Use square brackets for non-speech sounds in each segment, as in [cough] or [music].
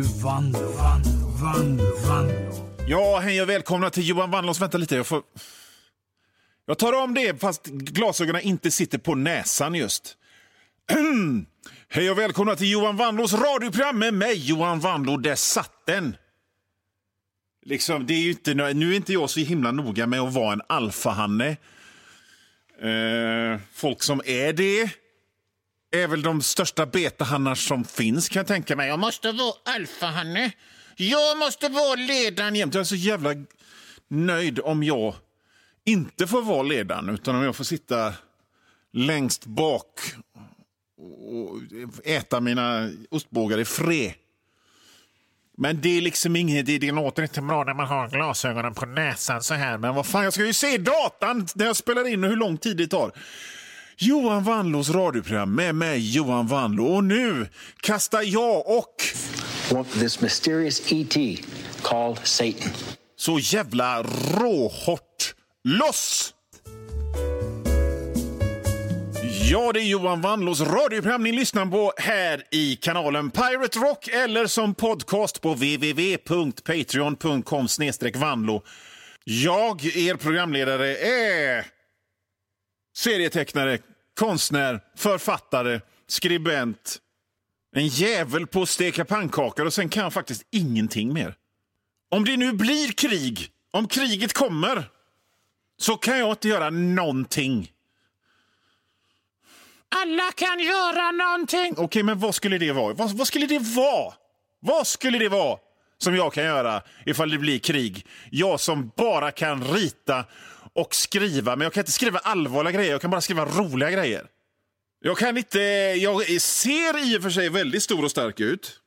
nu Vanlo, Vanlo, Vanlo, Vanlo. Ja, hej och välkomna till Johan Vanlos. Vänta lite, jag får... Jag tar om det fast glasögonen inte sitter på näsan just. [clears throat] hej och välkomna till Johan Vanlos radioprogram med mig, Johan Vanlo. Där satt den! Liksom, det är ju inte, nu är inte jag så himla noga med att vara en alfahanne. Eh, folk som är det är väl de största betahannar som finns kan jag tänka mig. Jag måste vara alfahanne. Jag måste vara ledaren jämt. Jag är så jävla nöjd om jag inte får vara ledaren utan om jag får sitta längst bak och äta mina ostbågar i fred. Men det är liksom inget, det, det låter inte bra när man har glasögonen på näsan så här. Men vad fan, jag ska ju se datan när jag spelar in och hur lång tid det tar. Johan Wanlås radioprogram med mig, Johan Wanlå. Och nu kastar jag och... This mysterious ET called Satan. Så jävla råhårt loss! Ja, det är Johan Wanlås radioprogram ni lyssnar på här i kanalen Pirate Rock eller som podcast på www.patreon.com vanlo. Jag, er programledare, är serietecknare, konstnär, författare, skribent. En jävel på att steka pannkakor och sen kan jag faktiskt ingenting mer. Om det nu blir krig, om kriget kommer, så kan jag inte göra någonting. Alla kan göra någonting. Okej, okay, men vad skulle det vara? Vad, vad, skulle det vara? Vad skulle det vara som jag kan göra ifall det blir krig? Jag som bara kan rita och skriva, men jag kan inte skriva allvarliga grejer. Jag kan bara skriva roliga grejer. Jag kan inte... Jag ser i och för sig väldigt stor och stark ut.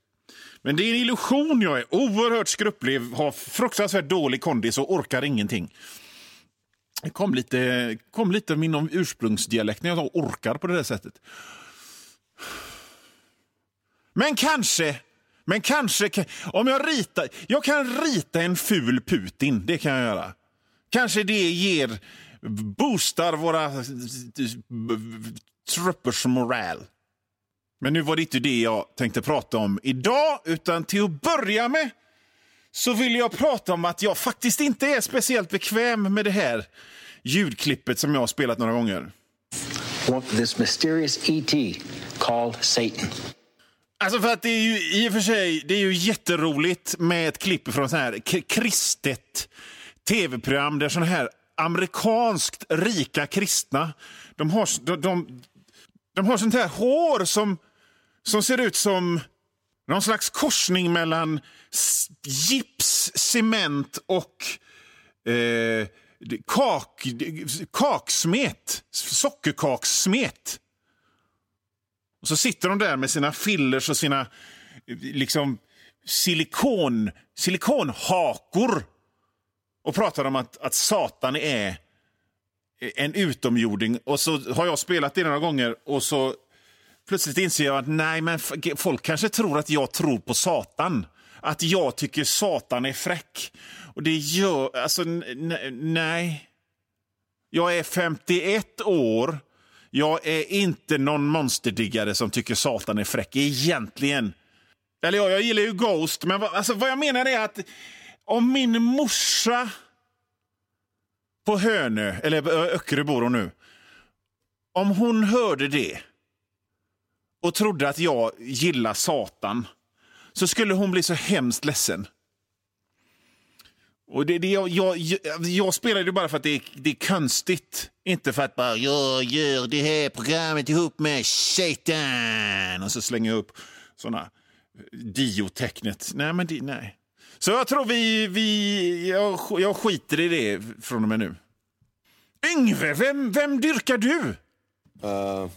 Men det är en illusion. Jag är oerhört skrupplig, har fruktansvärt dålig kondis och orkar ingenting. Det kom lite, kom lite min ursprungsdialekt när jag orkar på det där sättet. Men kanske, men kanske, om jag ritar... Jag kan rita en ful Putin, det kan jag göra. Kanske det ger, boostar våra truppers moral. Men nu var det inte det jag tänkte prata om idag, utan till att börja med så vill jag prata om att jag faktiskt inte är speciellt bekväm med det här ljudklippet som jag har spelat några gånger. This mysterious ET called Satan. Alltså för att det är ju i och för sig det är ju jätteroligt med ett klipp från så här kristet tv-program där såna här amerikanskt rika kristna de har, de, de, de har sånt här hår som, som ser ut som någon slags korsning mellan gips, cement och eh, kak, kaksmet. Sockerkakssmet. Och så sitter de där med sina fillers och sina eh, liksom silikon, silikonhakor och pratar om att, att Satan är en utomjording. Och så har jag spelat det några gånger och så plötsligt inser jag att nej, men folk kanske tror att jag tror på Satan. Att jag tycker Satan är fräck. Och det gör... Alltså, nej. Jag är 51 år. Jag är inte någon monsterdiggare som tycker Satan är fräck, egentligen. Eller ja, jag gillar ju Ghost, men alltså, vad jag menar är att om min morsa på Hönö, eller Öckerö bor hon nu. Om hon hörde det och trodde att jag gillar Satan så skulle hon bli så hemskt ledsen. Och det, det, jag, jag, jag spelar det bara för att det är, det är konstigt. Inte för att bara jag gör det här programmet ihop med Satan och så slänger jag upp såna diotecknet. Nej, men det, nej. Så jag tror vi... vi jag, jag skiter i det från och med nu. Yngve, vem, vem dyrkar du? Uh,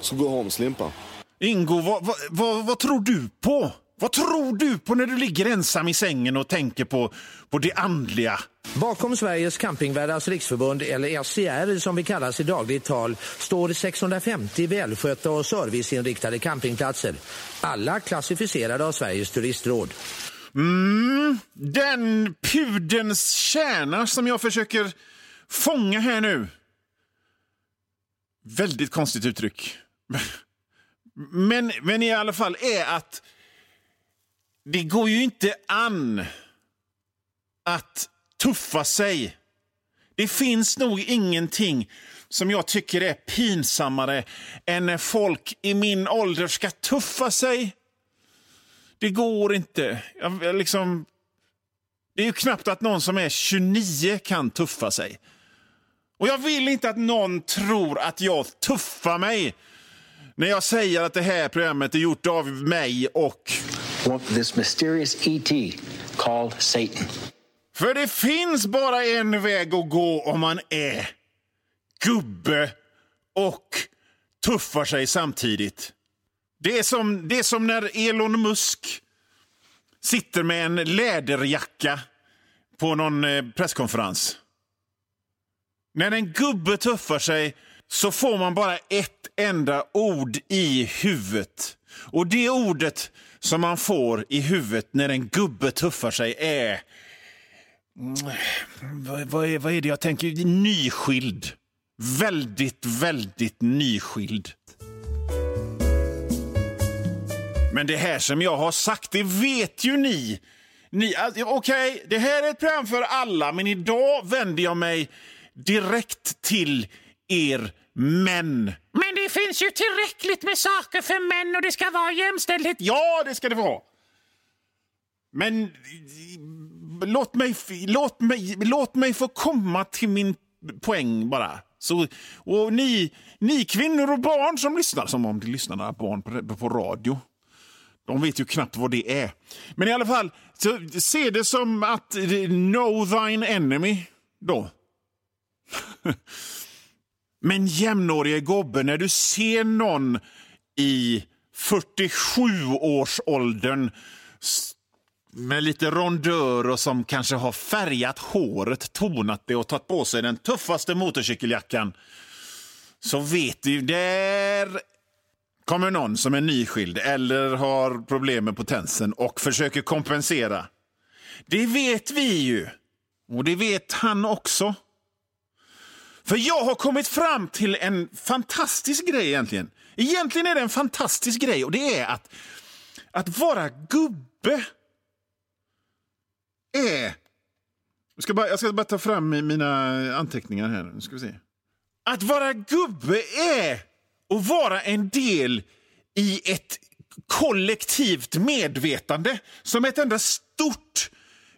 Skogaholmslimpa. Ingo, vad, vad, vad, vad tror du på? Vad tror du på när du ligger ensam i sängen och tänker på, på det andliga? Bakom Sveriges campingvärdars riksförbund, eller SCR som vi kallas i dagligt tal, står 650 välskötta och serviceinriktade campingplatser. Alla klassificerade av Sveriges turistråd. Mm, den pudens kärna som jag försöker fånga här nu. Väldigt konstigt uttryck. Men, men i alla fall är att det går ju inte an att tuffa sig. Det finns nog ingenting som jag tycker är pinsammare än när folk i min ålder ska tuffa sig. Det går inte. Jag, liksom, det är ju knappt att någon som är 29 kan tuffa sig. Och jag vill inte att någon tror att jag tuffar mig när jag säger att det här programmet är gjort av mig och... This mysterious ET called Satan. För det finns bara en väg att gå om man är gubbe och tuffar sig samtidigt. Det är som, det är som när Elon Musk sitter med en läderjacka på någon eh, presskonferens. När en gubbe tuffar sig så får man bara ett enda ord i huvudet. Och det ordet som man får i huvudet när en gubbe tuffar sig är... Mm, vad, vad, är, vad är det jag tänker? Nyskild. Väldigt, väldigt nyskild. Men det här som jag har sagt, det vet ju ni. ni Okej, okay, det här är ett program för alla, men idag vänder jag mig direkt till er män. Men det finns ju tillräckligt med saker för män och det ska vara jämställdhet. Ja, det ska det vara. Men låt mig, låt mig, låt mig få komma till min poäng bara. Så, och ni, ni kvinnor och barn som lyssnar, som om det lyssnar på, på radio. De vet ju knappt vad det är. Men i alla fall, så, se det som att know thine enemy. Då. [laughs] Men jämnårige gobbe, när du ser någon i 47-årsåldern med lite rondör och som kanske har färgat håret, tonat det och tagit på sig den tuffaste motorcykeljackan så vet du, där kommer någon som är nyskild eller har problem med potensen och försöker kompensera. Det vet vi ju. Och det vet han också. För jag har kommit fram till en fantastisk grej egentligen. Egentligen är det en fantastisk grej och det är att, att vara gubbe är... Jag ska, bara, jag ska bara ta fram mina anteckningar här. Nu ska vi se. Att vara gubbe är att vara en del i ett kollektivt medvetande som ett enda stort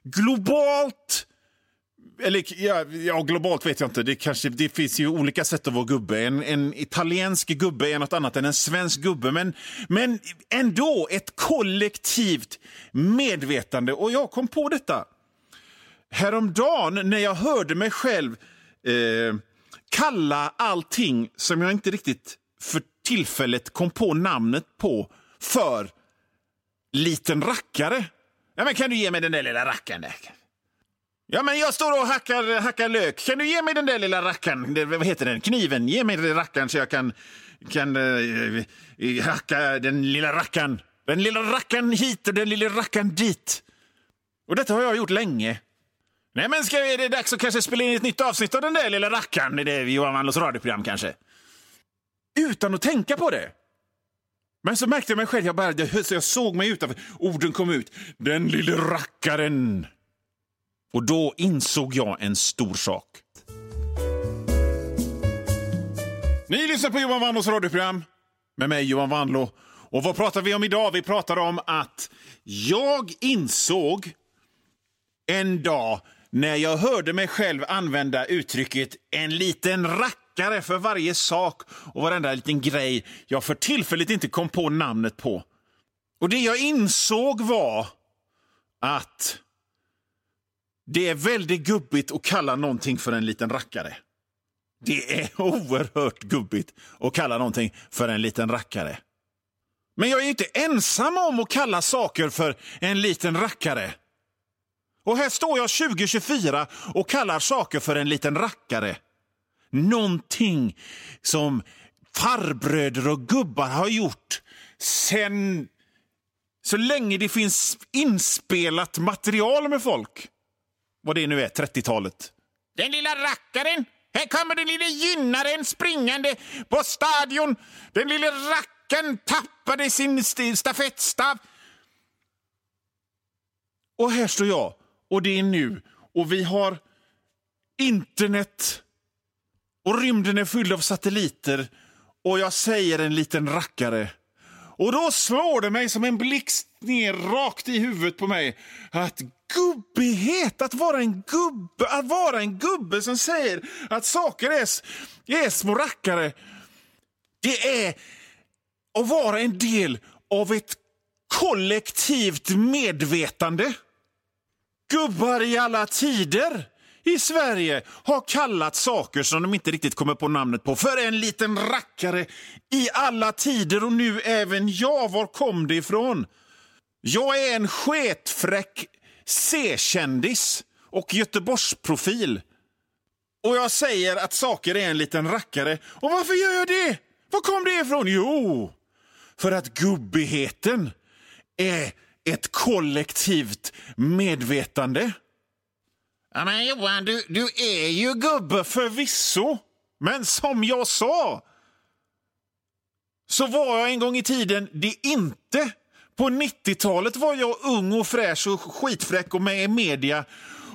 globalt eller ja, ja, globalt vet jag inte. Det, kanske, det finns ju olika sätt att vara gubbe. En, en italiensk gubbe är något annat än en svensk gubbe. Men, men ändå ett kollektivt medvetande. Och jag kom på detta häromdagen när jag hörde mig själv eh, kalla allting som jag inte riktigt för tillfället kom på namnet på för liten rackare. Ja, men kan du ge mig den där lilla rackaren? Där? Ja, men jag står och hackar, hackar lök. Kan du ge mig den där lilla rackaren? vad heter den? Kniven. Ge mig den rackaren så jag kan, kan uh, hacka den lilla rackaren. Den lilla rackaren hit och den lilla rackaren dit. Och detta har jag gjort länge. Nej, men ska är det dags att kanske spela in ett nytt avsnitt av den där lilla rackaren i det Johan Wandlås radioprogram kanske? Utan att tänka på det. Men så märkte jag mig själv, jag, bara, jag såg mig utanför. Orden kom ut. Den lille rackaren. Och då insåg jag en stor sak. Ni lyssnar på Johan Wandlås radioprogram med mig Johan Wandlå. Och vad pratar vi om idag? Vi pratar om att jag insåg en dag när jag hörde mig själv använda uttrycket en liten rackare för varje sak och varenda liten grej jag för tillfället inte kom på namnet på. Och det jag insåg var att det är väldigt gubbigt att kalla någonting för en liten rackare. Det är [laughs] oerhört gubbigt att kalla någonting för en liten rackare. Men jag är inte ensam om att kalla saker för en liten rackare. Och här står jag 2024 och kallar saker för en liten rackare. Någonting som farbröder och gubbar har gjort sen så länge det finns inspelat material med folk vad det nu är, 30-talet. Den lilla rackaren! Här kommer den lille gynnaren springande på stadion. Den lille rackaren tappade sin stafettstav. Och här står jag, och det är nu. Och vi har internet. Och rymden är fylld av satelliter. Och jag säger en liten rackare. Och då slår det mig som en blixt ner rakt i huvudet på mig att gubbighet, att vara en gubbe, att vara en gubbe som säger att saker är, är små rackare, det är att vara en del av ett kollektivt medvetande. Gubbar i alla tider i Sverige har kallat saker som de inte riktigt kommer på namnet på för en liten rackare i alla tider och nu även jag. Var kom det ifrån? Jag är en sketfräck C-kändis och Göteborgsprofil. Och jag säger att saker är en liten rackare. Och varför gör jag det? Var kom det ifrån? Jo, för att gubbigheten är ett kollektivt medvetande. Ja, men Johan, du, du är ju gubbe förvisso. Men som jag sa så var jag en gång i tiden det inte. På 90-talet var jag ung och fräsch och skitfräck och med i media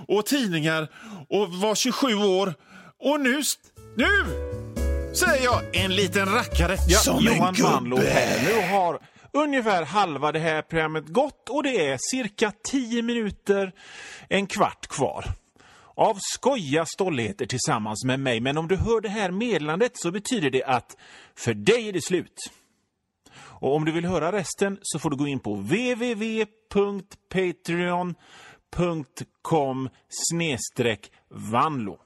och tidningar och var 27 år. Och nu, nu säger jag en liten rackare. Ja, som Johan en Manlo gubbe. här. Nu har ungefär halva det här programmet gått och det är cirka 10 minuter, en kvart kvar. Av skoja stolligheter tillsammans med mig, men om du hör det här meddelandet så betyder det att för dig är det slut. Och om du vill höra resten så får du gå in på www.patreon.com snedstreck vanlo.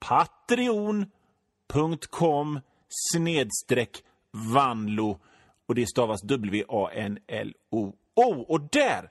Patreon.com snedstreck vanlo och det stavas W-A-N-L-O-O. Och där,